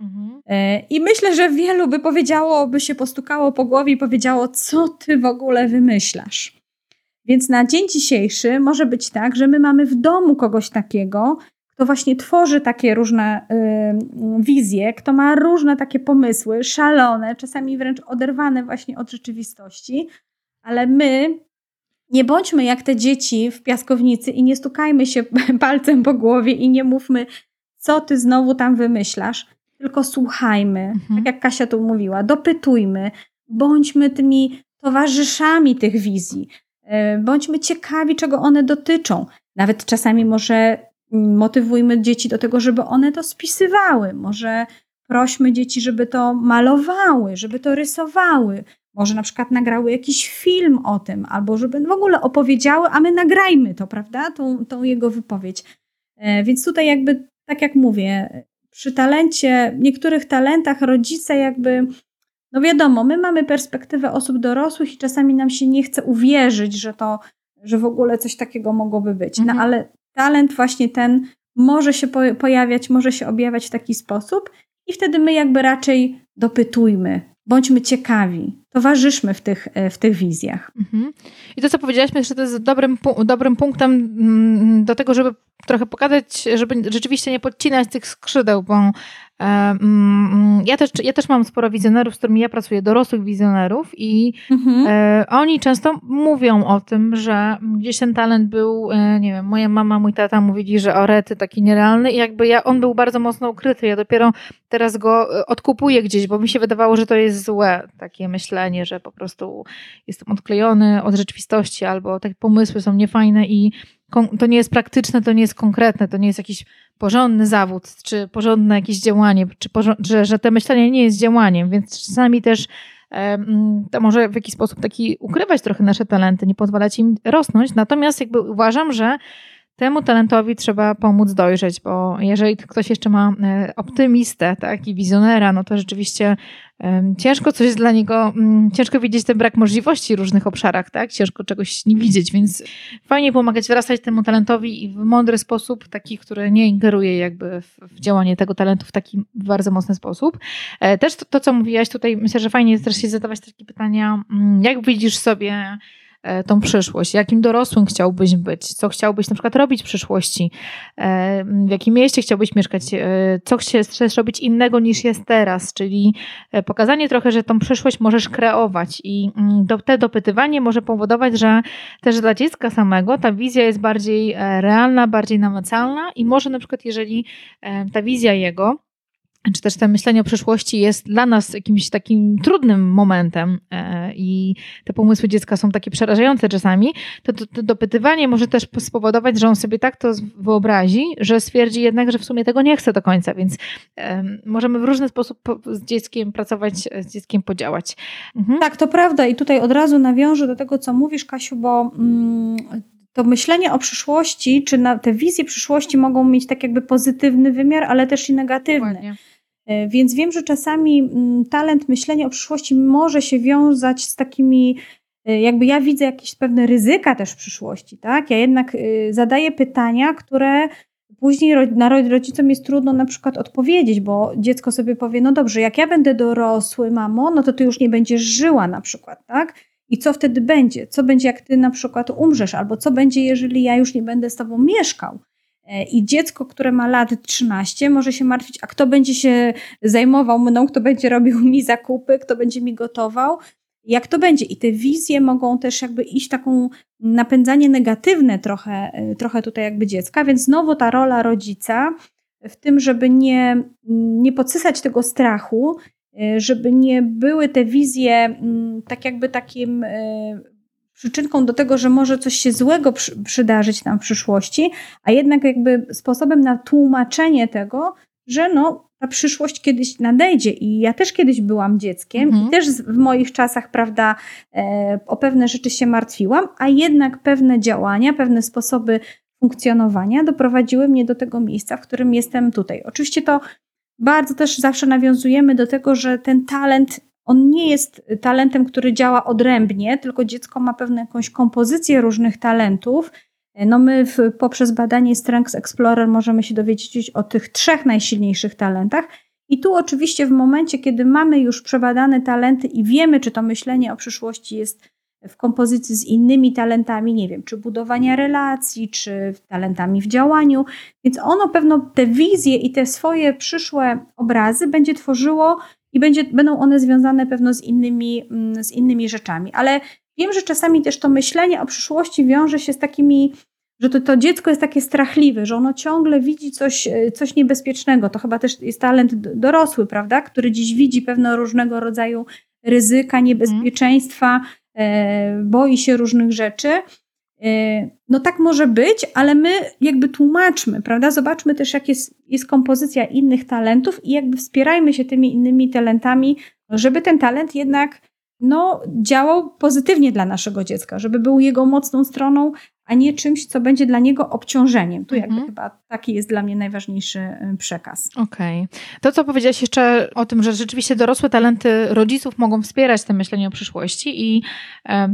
Mhm. E, I myślę, że wielu by powiedziało, by się postukało po głowie i powiedziało, co ty w ogóle wymyślasz. Więc na dzień dzisiejszy może być tak, że my mamy w domu kogoś takiego, kto właśnie tworzy takie różne y, wizje, kto ma różne takie pomysły, szalone, czasami wręcz oderwane właśnie od rzeczywistości, ale my nie bądźmy jak te dzieci w piaskownicy i nie stukajmy się palcem po głowie i nie mówmy, co ty znowu tam wymyślasz, tylko słuchajmy, mhm. tak jak Kasia tu mówiła, dopytujmy, bądźmy tymi towarzyszami tych wizji. E, bądźmy ciekawi, czego one dotyczą. Nawet czasami może motywujmy dzieci do tego, żeby one to spisywały. Może prośmy dzieci, żeby to malowały, żeby to rysowały. Może na przykład nagrały jakiś film o tym, albo żeby w ogóle opowiedziały, a my nagrajmy to, prawda? Tą, tą jego wypowiedź. E, więc tutaj jakby, tak jak mówię, przy talencie, niektórych talentach rodzice jakby no wiadomo, my mamy perspektywę osób dorosłych i czasami nam się nie chce uwierzyć, że to, że w ogóle coś takiego mogłoby być. No mhm. ale talent właśnie ten może się pojawiać, może się objawiać w taki sposób i wtedy my jakby raczej dopytujmy, bądźmy ciekawi, towarzyszmy w tych, w tych wizjach. Mhm.
I to, co powiedziałaś, myślę, że to jest dobrym, dobrym punktem mm, do tego, żeby trochę pokazać, żeby rzeczywiście nie podcinać tych skrzydeł, bo ja też, ja też mam sporo wizjonerów, z którymi ja pracuję, dorosłych wizjonerów i mhm. E, oni często mówią o tym, że gdzieś ten talent był, e, nie wiem, moja mama, mój tata mówili, że orety taki nierealny i jakby ja, on był bardzo mocno ukryty. Ja dopiero teraz go e, odkupuję gdzieś, bo mi się wydawało, że to jest złe takie myślenie, że po prostu jestem odklejony od rzeczywistości albo te pomysły są niefajne i to nie jest praktyczne, to nie jest konkretne, to nie jest jakiś porządny zawód, czy porządne jakieś działanie, czy że, że to myślenie nie jest działaniem, więc czasami też to może w jakiś sposób taki ukrywać trochę nasze talenty, nie pozwalać im rosnąć. Natomiast jakby uważam, że temu talentowi trzeba pomóc dojrzeć, bo jeżeli ktoś jeszcze ma e, optymistę tak, i wizjonera, no to rzeczywiście ciężko coś dla niego, mm, ciężko widzieć ten brak możliwości w różnych obszarach, tak? Ciężko czegoś nie widzieć, więc fajnie pomagać wyrastać temu talentowi w mądry sposób, taki, który nie ingeruje jakby w, działanie tego talentu w taki bardzo mocny sposób. E, też to, to, co mówiłaś tutaj, myślę, że fajnie jest też się zadawać takie pytania, mm, jak widzisz sobie tą przyszłość, jakim dorosłym chciałbyś być, co chciałbyś na przykład robić w przyszłości, e, w jakim mieście chciałbyś mieszkać, co chcesz robić innego niż jest teraz, czyli pokazanie trochę, że tą przyszłość możesz kreować. I mm, te dopytywanie może powodować, że też dla dziecka samego ta wizja jest bardziej realna, bardziej namacalna. I może na przykład jeżeli ta wizja jego czy też to myślenie o przyszłości jest dla nas jakimś takim trudnym momentem e, i te pomysły dziecka są takie przerażające czasami, to, to, to, dopytywanie może też spowodować, że on sobie tak to wyobrazi, że stwierdzi jednak, że w sumie tego nie chce do końca, więc możemy w różny sposób z dzieckiem pracować, z dzieckiem podziałać.
Mhm. Tak, to prawda i tutaj od razu nawiążę do tego, co mówisz Kasiu, bo mm, to myślenie o przyszłości, czy na te wizje przyszłości mogą mieć tak jakby pozytywny wymiar, ale też i negatywny. Dokładnie. E, więc wiem, że czasami mm, talent myślenia o przyszłości może się wiązać z takimi, e, jakby ja widzę jakieś pewne ryzyka też w przyszłości, tak? Ja jednak e, zadaję pytania, które później rodzicom jest trudno na przykład odpowiedzieć, bo dziecko sobie powie, no dobrze, jak ja będę dorosły, mamo, no to ty już nie będziesz żyła na przykład, tak? I co wtedy będzie? Co będzie, jak ty na przykład umrzesz? Albo co będzie, jeżeli ja już nie będę z tobą mieszkał? E, I dziecko, które ma lat 13, może się martwić, a kto będzie się zajmował mną, kto będzie robił mi zakupy, kto będzie mi gotował, jak to będzie. I te wizje mogą też jakby iść taką napędzanie negatywne trochę, e, trochę tutaj jakby dziecka, więc znowu ta rola rodzica w tym, żeby nie, nie podsysać tego strachu, e, żeby nie były te wizje mm, tak jakby takim przyczynką do tego, że może coś się złego przy, przydarzyć nam w przyszłości, a jednak jakby sposobem na tłumaczenie tego, że no, ta przyszłość kiedyś nadejdzie i ja też kiedyś byłam dzieckiem mhm. i też w moich czasach, prawda, e, o pewne rzeczy się martwiłam, a jednak pewne działania, pewne sposoby funkcjonowania doprowadziły mnie do tego miejsca, w którym jestem tutaj. Oczywiście to bardzo też zawsze nawiązujemy do tego, że ten talent on nie jest talentem, który działa odrębnie, tylko dziecko ma pewną jakąś kompozycję różnych talentów. No my w, poprzez badanie Strengths Explorer możemy się dowiedzieć o tych trzech najsilniejszych talentach. I tu oczywiście w momencie, kiedy mamy już przebadane talenty i wiemy, czy to myślenie o przyszłości jest w kompozycji z innymi talentami, nie wiem, czy budowania relacji, czy talentami w działaniu, więc ono pewno te wizje i te swoje przyszłe obrazy będzie tworzyło i będzie, będą one związane pewno z innymi, mm, z innymi rzeczami. Ale wiem, że czasami też to myślenie o przyszłości wiąże się z takimi, że to, to dziecko jest takie strachliwe, że ono ciągle widzi coś, e, coś niebezpiecznego. To chyba też jest talent dorosły, prawda? Który dziś widzi pewne różnego rodzaju ryzyka, niebezpieczeństwa, e, boi się różnych rzeczy. E, no tak może być, ale my jakby tłumaczmy, prawda? Zobaczmy też, jak jest, jest kompozycja innych talentów i jakby wspierajmy się tymi innymi talentami, żeby ten talent jednak no, działał pozytywnie dla naszego dziecka, żeby był jego mocną stroną, a nie czymś, co będzie dla niego obciążeniem. Tu jakby mhm. chyba taki jest dla mnie najważniejszy y, przekaz.
Okej. Okay. To, co powiedziałaś jeszcze o tym, że rzeczywiście dorosłe talenty rodziców mogą wspierać te myślenie o przyszłości i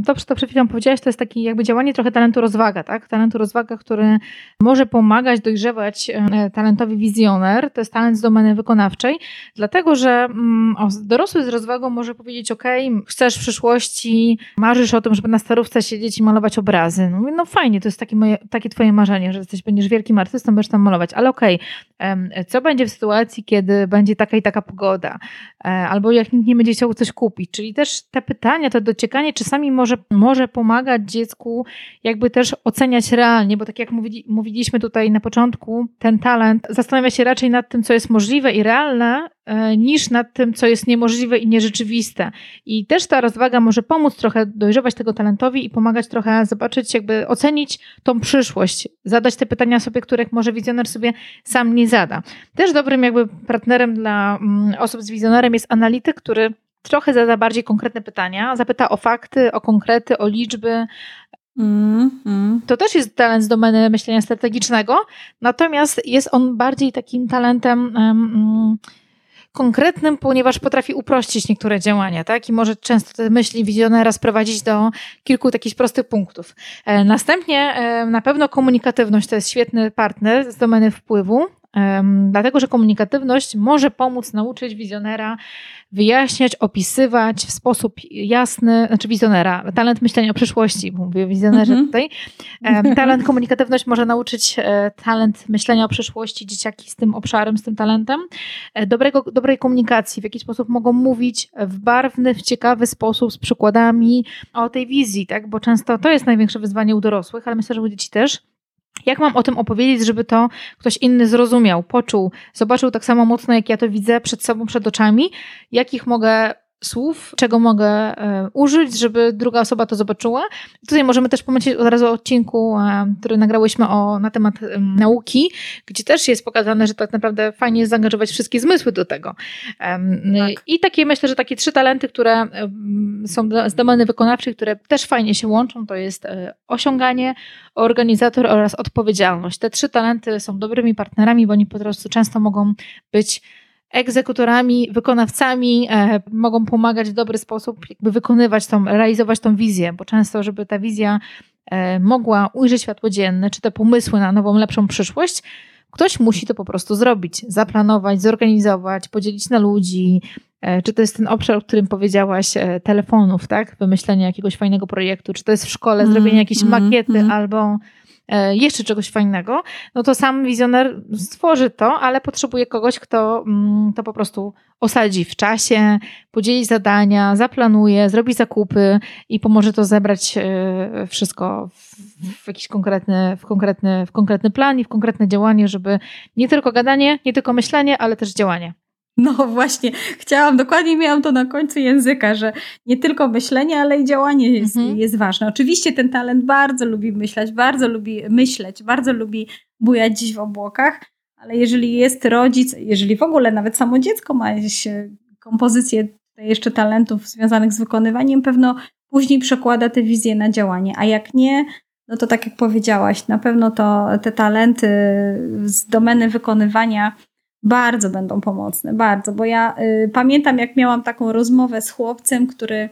to, co przed chwilą powiedziałaś, to jest takie jakby działanie trochę talentu rozwaga, tak? Talentu rozwaga, który może pomagać dojrzewać e, talentowi wizjoner, to jest talent z domeny wykonawczej, dlatego, że mm, dorosły z rozwagą może powiedzieć, ok, chcesz w przyszłości, marzysz o tym, żeby na starówce siedzieć i malować obrazy. No, no fajnie, fajnie, to jest takie, moje, takie twoje marzenie, że jesteś, będziesz wielkim artystą, będziesz tam malować, ale okej, okay, co będzie w sytuacji, kiedy będzie taka i taka pogoda, e, albo jak nikt nie będzie chciał coś kupić, czyli też te pytania, to dociekanie czasami może, może pomagać dziecku jakby też oceniać realnie, bo tak jak mówili, mówiliśmy tutaj na początku, ten talent zastanawia się raczej nad tym, co jest możliwe i realne, niż nad tym, co jest niemożliwe i nierzeczywiste. I też ta rozwaga może pomóc trochę dojrzewać tego talentowi i pomagać trochę zobaczyć, jakby ocenić tą przyszłość, zadać te pytania sobie, których może wizjoner sobie sam nie zada. Też dobrym jakby partnerem dla mm, osób z wizjonerem jest analityk, który trochę zada bardziej konkretne pytania, zapyta o fakty, o konkrety, o liczby, Mm, mm. To też jest talent z domeny myślenia strategicznego, natomiast jest on bardziej takim talentem um, konkretnym, ponieważ potrafi uprościć niektóre działania, tak? I może często te myśli wizjonera sprowadzić do kilku takich prostych punktów. E, następnie e, na pewno komunikatywność to jest świetny partner z domeny wpływu, dlatego że komunikatywność może pomóc nauczyć wizjonera wyjaśniać, opisywać w sposób jasny, znaczy wizjonera, talent myślenia o przyszłości, mówię o wizjonerze mm -hmm. tutaj. Talent komunikatywność może nauczyć e, talent myślenia o przyszłości dzieciaki z tym obszarem, z tym talentem, e, dobrego, dobrej komunikacji, w jaki sposób mogą mówić w barwny, w ciekawy sposób, z przykładami o tej wizji, tak? bo często to jest największe wyzwanie u dorosłych, ale myślę, że u dzieci też jak mam o tym opowiedzieć, żeby to ktoś inny zrozumiał, poczuł, zobaczył tak samo mocno, jak ja to widzę przed sobą, przed oczami, jakich mogę słów, czego mogę e, użyć, żeby druga osoba to zobaczyła. Tutaj możemy też pomyśleć od razu o odcinku, e, który nagrałyśmy o, na temat nauki, gdzie też jest pokazane, że tak naprawdę fajnie jest zaangażować wszystkie zmysły do tego. Tak. I takie myślę, że takie trzy talenty, które są z domeny wykonawczej, które też fajnie się łączą, to jest e, osiąganie, organizator oraz odpowiedzialność. Te trzy talenty są dobrymi partnerami, bo oni po prostu często mogą być egzekutorami, wykonawcami e, mogą pomagać w dobry sposób jakby wykonywać tą, realizować tą wizję, bo często, żeby ta wizja e, mogła ujrzeć światło dzienne, czy te pomysły na nową, lepszą przyszłość, ktoś musi to po prostu zrobić, zaplanować, zorganizować, podzielić na ludzi, e, czy to jest ten obszar, o którym powiedziałaś, e, telefonów, tak? Wymyślenia jakiegoś fajnego projektu, czy to jest w szkole mm, zrobienie jakiejś mm, makiety mm. albo jeszcze czegoś fajnego, no to sam wizjoner stworzy to, ale potrzebuje kogoś, kto mm, to po prostu osadzi w czasie, podzieli zadania, zaplanuje, zrobi zakupy i pomoże to zebrać e, wszystko w jakiś konkretny, w konkretny, w konkretny plan i w konkretne działanie, żeby nie tylko gadanie, nie tylko myślenie, ale też działanie.
No właśnie, chciałam, dokładnie miałam to na końcu języka, że nie tylko myślenie, ale i działanie jest, mhm. jest ważne. Oczywiście ten talent bardzo lubi myśleć, bardzo lubi myśleć, bardzo lubi bujać gdzieś w obłokach, ale jeżeli jest rodzic, jeżeli w ogóle nawet samo dziecko ma jakieś e, kompozycję jeszcze talentów związanych z wykonywaniem, pewno później przekłada te wizje na działanie, a jak nie, no to tak jak powiedziałaś, na pewno to te talenty z domeny wykonywania bardzo będą pomocne, bardzo, bo ja y, pamiętam, jak miałam taką rozmowę z chłopcem, który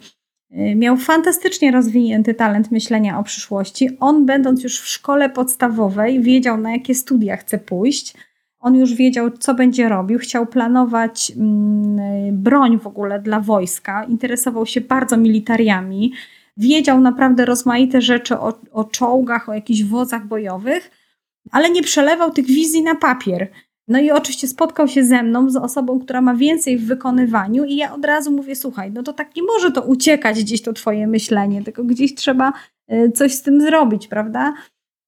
y, miał fantastycznie rozwinięty talent myślenia o przyszłości. On, będąc już w szkole podstawowej, wiedział, na jakie studia chce pójść. On już wiedział, co będzie robił, chciał planować mm, broń w ogóle dla wojska, interesował się bardzo militariami, wiedział naprawdę rozmaite rzeczy o, o czołgach, o jakichś wozach bojowych, ale nie przelewał tych wizji na papier. No i oczywiście spotkał się ze mną, z osobą, która ma więcej w wykonywaniu, i ja od razu mówię: Słuchaj, no to tak nie może to uciekać gdzieś to Twoje myślenie, tylko gdzieś trzeba y, coś z tym zrobić, prawda?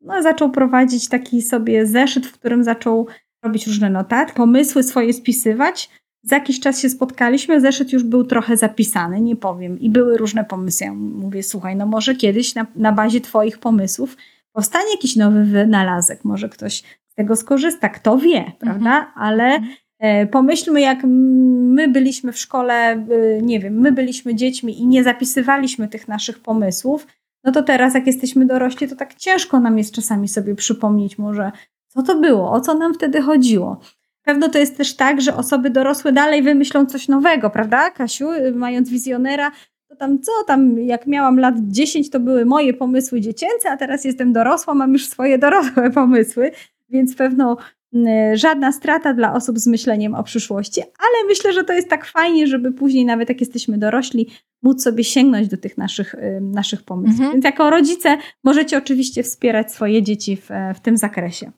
No, zaczął prowadzić taki sobie zeszyt, w którym zaczął robić różne notatki, pomysły swoje spisywać. Za jakiś czas się spotkaliśmy, zeszyt już był trochę zapisany, nie powiem, i były różne pomysły. Ja mówię: Słuchaj, no może kiedyś na, na bazie Twoich pomysłów powstanie jakiś nowy wynalazek, może ktoś tego skorzysta. Kto wie, mhm. prawda? Ale mhm. e, pomyślmy, jak my byliśmy w szkole, e, nie wiem, my byliśmy dziećmi i nie zapisywaliśmy tych naszych pomysłów, no to teraz, jak jesteśmy dorośli, to tak ciężko nam jest czasami sobie przypomnieć może, co to było, o co nam wtedy chodziło. Pewno to jest też tak, że osoby dorosłe dalej wymyślą coś nowego, prawda, Kasiu? Mając wizjonera, to tam co tam, jak miałam lat 10, to były moje pomysły dziecięce, a teraz jestem dorosła, mam już swoje dorosłe pomysły więc pewno mm, żadna strata dla osób z myśleniem o przyszłości, ale myślę, że to jest tak fajnie, żeby później, nawet jak jesteśmy dorośli, móc sobie sięgnąć do tych naszych, naszych pomysłów. Mhm. Więc jako rodzice możecie oczywiście wspierać swoje dzieci w, w tym zakresie.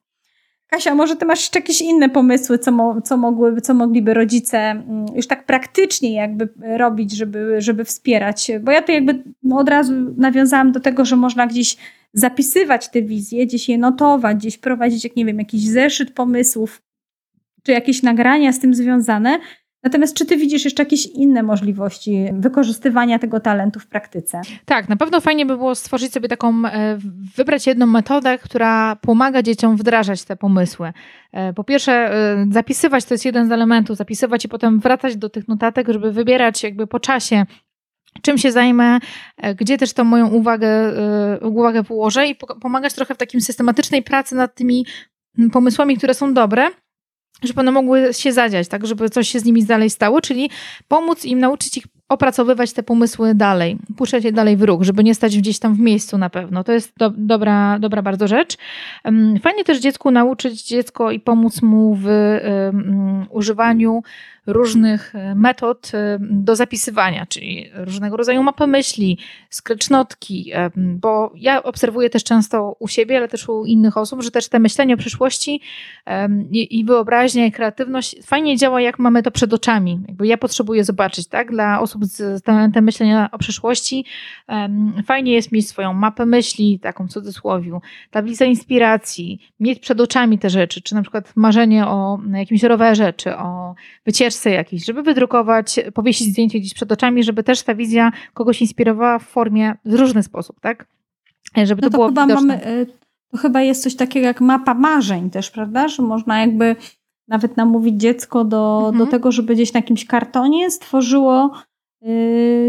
Kasia, może ty masz jeszcze jakieś inne pomysły, co, mo, co, mogłyby, co mogliby rodzice mm, już tak praktycznie jakby robić, żeby, żeby wspierać? Bo ja to jakby od razu nawiązałam do tego, że można gdzieś zapisywać te wizje, gdzieś je notować, gdzieś prowadzić, jak nie wiem, jakiś zeszyt pomysłów, czy jakieś nagrania z tym związane. Natomiast czy ty widzisz jeszcze jakieś inne możliwości wykorzystywania tego talentu w praktyce?
Tak, na pewno fajnie by było stworzyć sobie taką, e, wybrać jedną metodę, która pomaga dzieciom wdrażać te pomysły. E, po pierwsze, e, zapisywać to jest jeden z elementów, zapisywać i potem wracać do tych notatek, żeby wybierać jakby po czasie czym się zajmę, gdzie też tą moją uwagę, uwagę położę i pomagać trochę w takim systematycznej pracy nad tymi pomysłami, które są dobre, żeby one mogły się zadziać, tak, żeby coś się z nimi dalej stało, czyli pomóc im nauczyć ich opracowywać te pomysły dalej, puszczać je dalej w ruch, żeby nie stać gdzieś tam w miejscu na pewno. To jest do, dobra, dobra bardzo rzecz. Fajnie też dziecku nauczyć dziecko i pomóc mu w używaniu różnych e, metod e, do zapisywania, czyli różnego rodzaju mapy myśli, skrecznotki, e, bo ja obserwuję też często u siebie, ale też u innych osób, że też te myślenie o przyszłości i wyobraźnia i kreatywność fajnie działa, jak mamy to przed oczami. Jakby ja potrzebuję zobaczyć, tak? Dla osób z talentem myślenia o przyszłości fajnie jest mieć swoją mapę myśli, taką w cudzysłowie, tablicę inspiracji, mieć przed oczami te rzeczy, czy na przykład marzenie o jakimś rowerze, czy o wycieczce jakiejś, żeby wydrukować, powiesić zdjęcie gdzieś przed oczami, żeby też ta wizja kogoś inspirowała w formie, w różny sposób, tak? Żeby
no
to, to było
chyba mamy, y, To chyba jest coś takiego jak mapa marzeń też, prawda? Że można jakby nawet namówić dziecko do, mhm. do tego, żeby gdzieś na jakimś kartonie stworzyło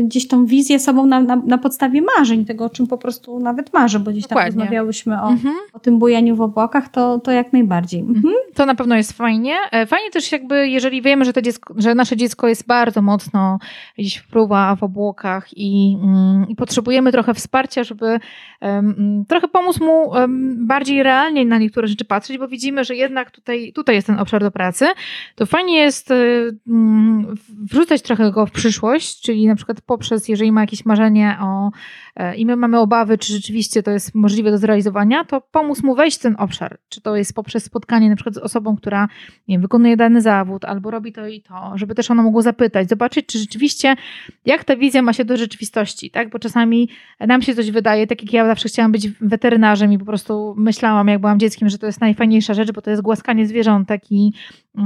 gdzieś tą wizję sobą na, na, na, podstawie marzeń, tego o czym po prostu nawet marzę, bo gdzieś tam Dokładnie. rozmawiałyśmy o, mhm. o tym bujaniu w obłokach, to, to jak najbardziej. Mhm. mhm.
To na pewno jest fajnie. E, fajnie też jakby, jeżeli wiemy, że, to dziecko, że nasze dziecko jest bardzo mocno gdzieś wpływa w obłokach i, mm, i potrzebujemy trochę wsparcia, żeby um, trochę pomóc mu um, bardziej realnie na niektóre rzeczy patrzeć, bo widzimy, że jednak tutaj, tutaj jest ten obszar do pracy, to fajnie jest um, wrzucać trochę go w przyszłość, czyli na przykład poprzez, jeżeli ma jakieś marzenie o e, i my mamy obawy, czy rzeczywiście to jest możliwe do zrealizowania, to pomóc mu wejść w ten obszar. Czy to jest poprzez spotkanie na przykład z osobą, która nie wiem, wykonuje dany zawód albo robi to i to, żeby też ona mogła zapytać, zobaczyć, czy rzeczywiście jak ta wizja ma się do rzeczywistości, tak? Bo czasami nam się coś wydaje, tak jak ja zawsze chciałam być weterynarzem i po prostu myślałam, jak byłam dzieckiem, że to jest najfajniejsza rzecz, bo to jest głaskanie zwierzątek i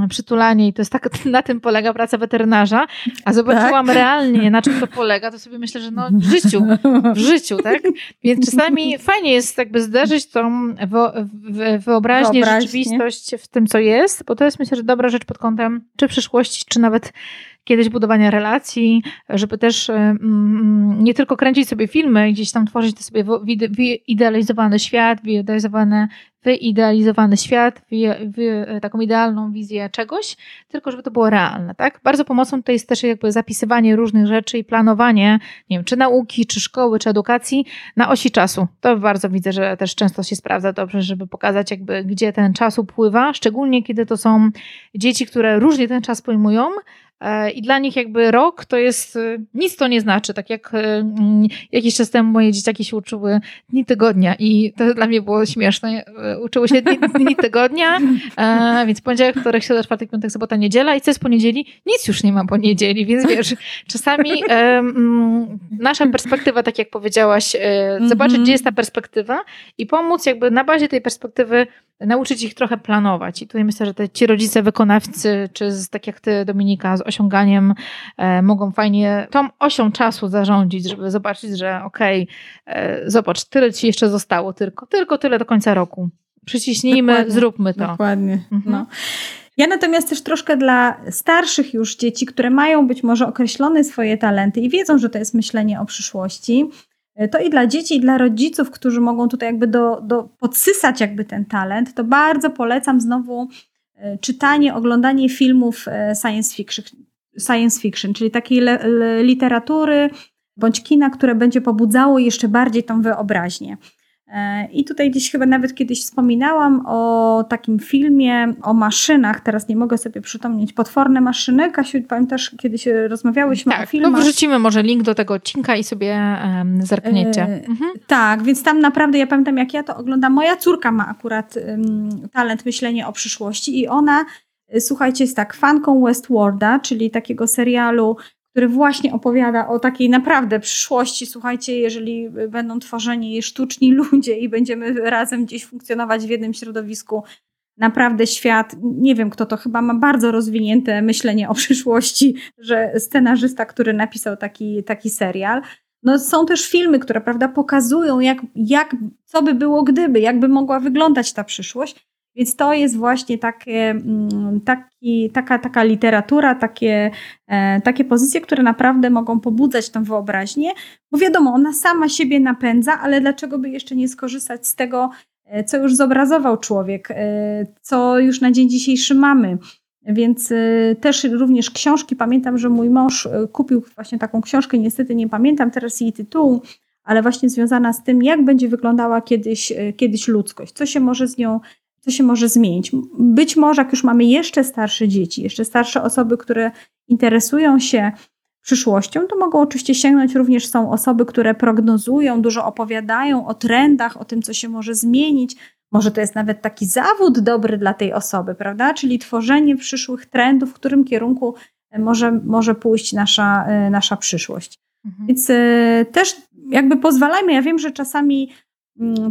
przytulanie i to jest tak, na tym polega praca weterynarza, a zobaczyłam tak? realnie na czym to polega, to sobie myślę, że no w życiu, w życiu, tak? Więc czasami fajnie jest jakby zderzyć tą wyobraźnię, wyobraźnię, rzeczywistość w tym, co jest, bo to jest myślę, że dobra rzecz pod kątem czy przyszłości, czy nawet kiedyś budowania relacji, żeby też mm, nie tylko kręcić sobie filmy, gdzieś tam tworzyć sobie wyidealizowany świat, wyidealizowany, wyidealizowany świat, taką idealną wizję czegoś, tylko żeby to było realne, tak? Bardzo pomocą to jest też jakby zapisywanie różnych rzeczy i planowanie, nie wiem, czy nauki, czy szkoły, czy edukacji na osi czasu. To bardzo widzę, że też często się sprawdza dobrze, żeby pokazać jakby, gdzie ten czas upływa, szczególnie kiedy to są dzieci, które różnie ten czas pojmują, E, I dla nich jakby rok to jest, e, nic to nie znaczy. Tak jak e, mm, jakiś czas temu moje dzieciaki się uczyły dni tygodnia i to dla mnie było śmieszne. Uczyły się dni, dni tygodnia, więc poniedziałek, wtorek, środa, czwartek, piątek, sobota, niedziela i co jest poniedzieli? Nic już nie ma po niedzieli, więc wiesz, czasami um, nasza perspektywa, tak jak powiedziałaś, zobaczyć, mm -hmm. gdzie jest ta perspektywa i pomóc jakby na bazie tej perspektywy nauczyć ich trochę planować. I tutaj myślę, że te, ci rodzice wykonawcy, czy z, tak jak ty, Dominika, z osiąganiem, e, mogą fajnie tą osią czasu zarządzić, żeby zobaczyć, że okej, okay, e, zobacz, tyle ci jeszcze zostało, tylko, tylko tyle do końca roku. Przyciśnijmy, dokładnie, zróbmy to.
Dokładnie. Mhm. No. Ja natomiast też troszkę dla starszych już dzieci, które mają być może określone swoje talenty i wiedzą, że to jest myślenie o przyszłości, to i dla dzieci, i dla rodziców, którzy mogą tutaj jakby do, do podsysać jakby ten talent, to bardzo polecam znowu e, czytanie, oglądanie filmów e, science fiction, science fiction czyli takiej le, le, literatury bądź kina, które będzie pobudzało jeszcze bardziej tą wyobraźnię. E, I tutaj gdzieś chyba nawet kiedyś wspominałam o takim filmie o maszynach, teraz nie mogę sobie przypomnieć, Potworne maszyny. Kasiu, pamiętasz, kiedyś rozmawiałyśmy
tak,
o filmach.
Tak, wrzucimy może link do tego odcinka i sobie um, zerkniecie. E,
mhm. Tak, więc tam naprawdę, ja pamiętam jak ja to oglądam, moja córka ma akurat um, talent myślenia o przyszłości i ona, e, słuchajcie, jest tak fanką Westworlda, czyli takiego serialu który właśnie opowiada o takiej naprawdę przyszłości. Słuchajcie, jeżeli będą tworzeni sztuczni ludzie i będziemy razem gdzieś funkcjonować w jednym środowisku, naprawdę świat, nie wiem kto to, chyba ma bardzo rozwinięte myślenie o przyszłości, że scenarzysta, który napisał taki, taki serial. No, są też filmy, które prawda, pokazują, jak, jak, co by było gdyby, jak by mogła wyglądać ta przyszłość. Więc to jest właśnie takie, mm, taki, taka, taka literatura, takie, e, takie pozycje, które naprawdę mogą pobudzać tą wyobraźnię, bo wiadomo, ona sama siebie napędza, ale dlaczego by jeszcze nie skorzystać z tego, e, co już zobrazował człowiek, e, co już na dzień dzisiejszy mamy. Więc też również książki. Pamiętam, że mój mąż kupił właśnie taką książkę, niestety nie pamiętam teraz jej tytułu, ale właśnie związana z tym, jak będzie wyglądała kiedyś, kiedyś ludzkość, co się może z nią, co się może zmienić. Być może, jak już mamy jeszcze starsze dzieci, jeszcze starsze osoby, które interesują się przyszłością, to mogą oczywiście sięgnąć również są osoby, które prognozują, dużo opowiadają o trendach, o tym, co się może zmienić. Może to jest nawet taki zawód dobry dla tej osoby, prawda? Czyli tworzenie przyszłych trendów, w którym kierunku e, może, może pójść nasza, e, nasza przyszłość. Mhm. Więc e, też jakby pozwalajmy, ja wiem, że czasami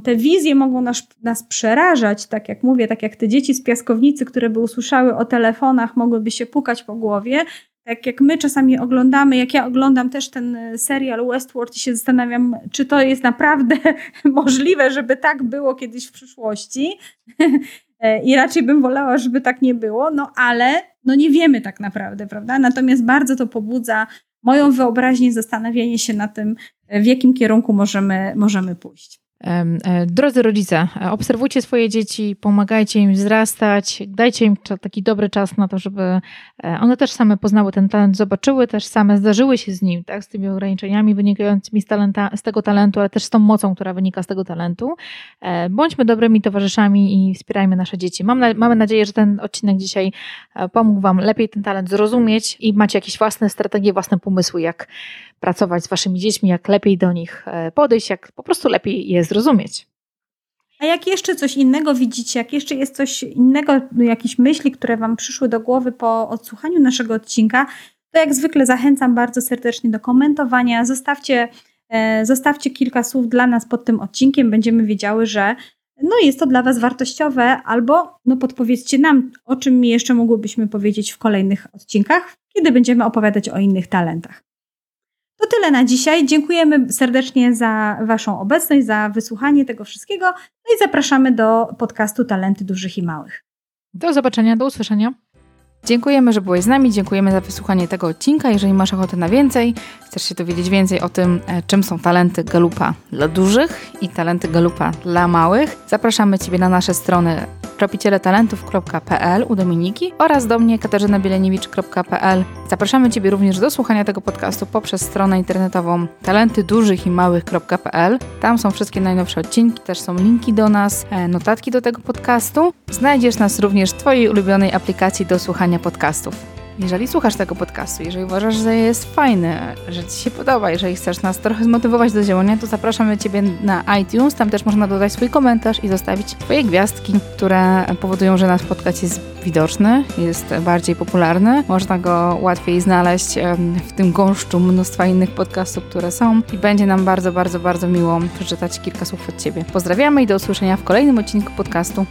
te wizje mogą nas, nas przerażać, tak jak mówię, tak jak te dzieci z piaskownicy, które by usłyszały o telefonach, mogłyby się pukać po głowie, tak jak my czasami oglądamy, jak ja oglądam też ten e, serial Westworld i się zastanawiam, czy to jest naprawdę możliwe, żeby tak było kiedyś w przyszłości. E, I raczej bym wolała, żeby tak nie było, no ale no nie wiemy tak naprawdę, prawda? Natomiast bardzo to pobudza moją wyobraźnię, zastanawianie się na tym, w jakim kierunku możemy, możemy pójść.
E, drodzy rodzice, e, obserwujcie swoje dzieci, pomagajcie im wzrastać, dajcie im taki dobry czas na to, żeby e, one też same poznały ten talent, zobaczyły też same, zdarzyły się z nim, tak, z tymi ograniczeniami wynikającymi z, talenta, z tego talentu, ale też z tą mocą, która wynika z tego talentu. Bądźmy dobrymi towarzyszami i wspierajmy nasze dzieci. Mam, mamy nadzieję, że ten odcinek dzisiaj pomógł Wam lepiej ten talent zrozumieć i macie jakieś własne strategie, własne pomysły, jak pracować z waszymi dziećmi, jak lepiej do nich podejść, jak po prostu lepiej je zrozumieć.
A jak jeszcze coś innego widzicie, jak jeszcze jest coś innego, jakieś myśli, które Wam przyszły do głowy po odsłuchaniu naszego odcinka, to jak zwykle zachęcam bardzo serdecznie do komentowania. Zostawcie, e, zostawcie kilka słów dla nas pod tym odcinkiem. Będziemy wiedziały, że no jest to dla Was wartościowe, albo no podpowiedzcie nam, o czym jeszcze mogłybyśmy powiedzieć w kolejnych odcinkach, kiedy będziemy opowiadać o innych talentach. To tyle na dzisiaj. Dziękujemy serdecznie za Waszą obecność, za wysłuchanie tego wszystkiego. No i zapraszamy do podcastu Talenty Dużych i Małych.
Do zobaczenia, do usłyszenia. Dziękujemy, że byłeś z nami, dziękujemy za wysłuchanie tego odcinka. Jeżeli masz ochotę na więcej, chcesz się dowiedzieć więcej o tym, e, czym są talenty Galupa dla dużych i talenty Galupa dla małych, zapraszamy Ciebie na nasze strony tropicieletalentów.pl u Dominiki oraz do mnie katarzynabielenewicz.pl. Zapraszamy Ciebie również do słuchania tego podcastu poprzez stronę internetową talentydużychimałych.pl. Tam są wszystkie najnowsze odcinki, też są linki do nas, e, notatki do tego podcastu. Znajdziesz nas również w Twojej ulubionej aplikacji do słuchania podcastów. Jeżeli słuchasz tego podcastu, jeżeli uważasz, że jest fajny, że Ci się podoba, jeżeli chcesz nas trochę zmotywować do działania, to zapraszamy Ciebie na iTunes. Tam też można dodać swój komentarz i zostawić swoje gwiazdki, które powodują, że nasz podcast jest widoczny, jest bardziej popularny. Można go łatwiej znaleźć w tym gąszczu mnóstwa innych podcastów, które są i będzie nam bardzo, bardzo, bardzo miło przeczytać kilka słów od Ciebie. Pozdrawiamy i do usłyszenia w kolejnym odcinku podcastu.